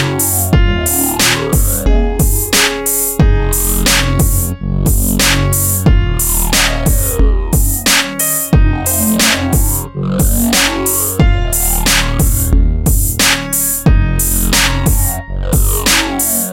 Bye.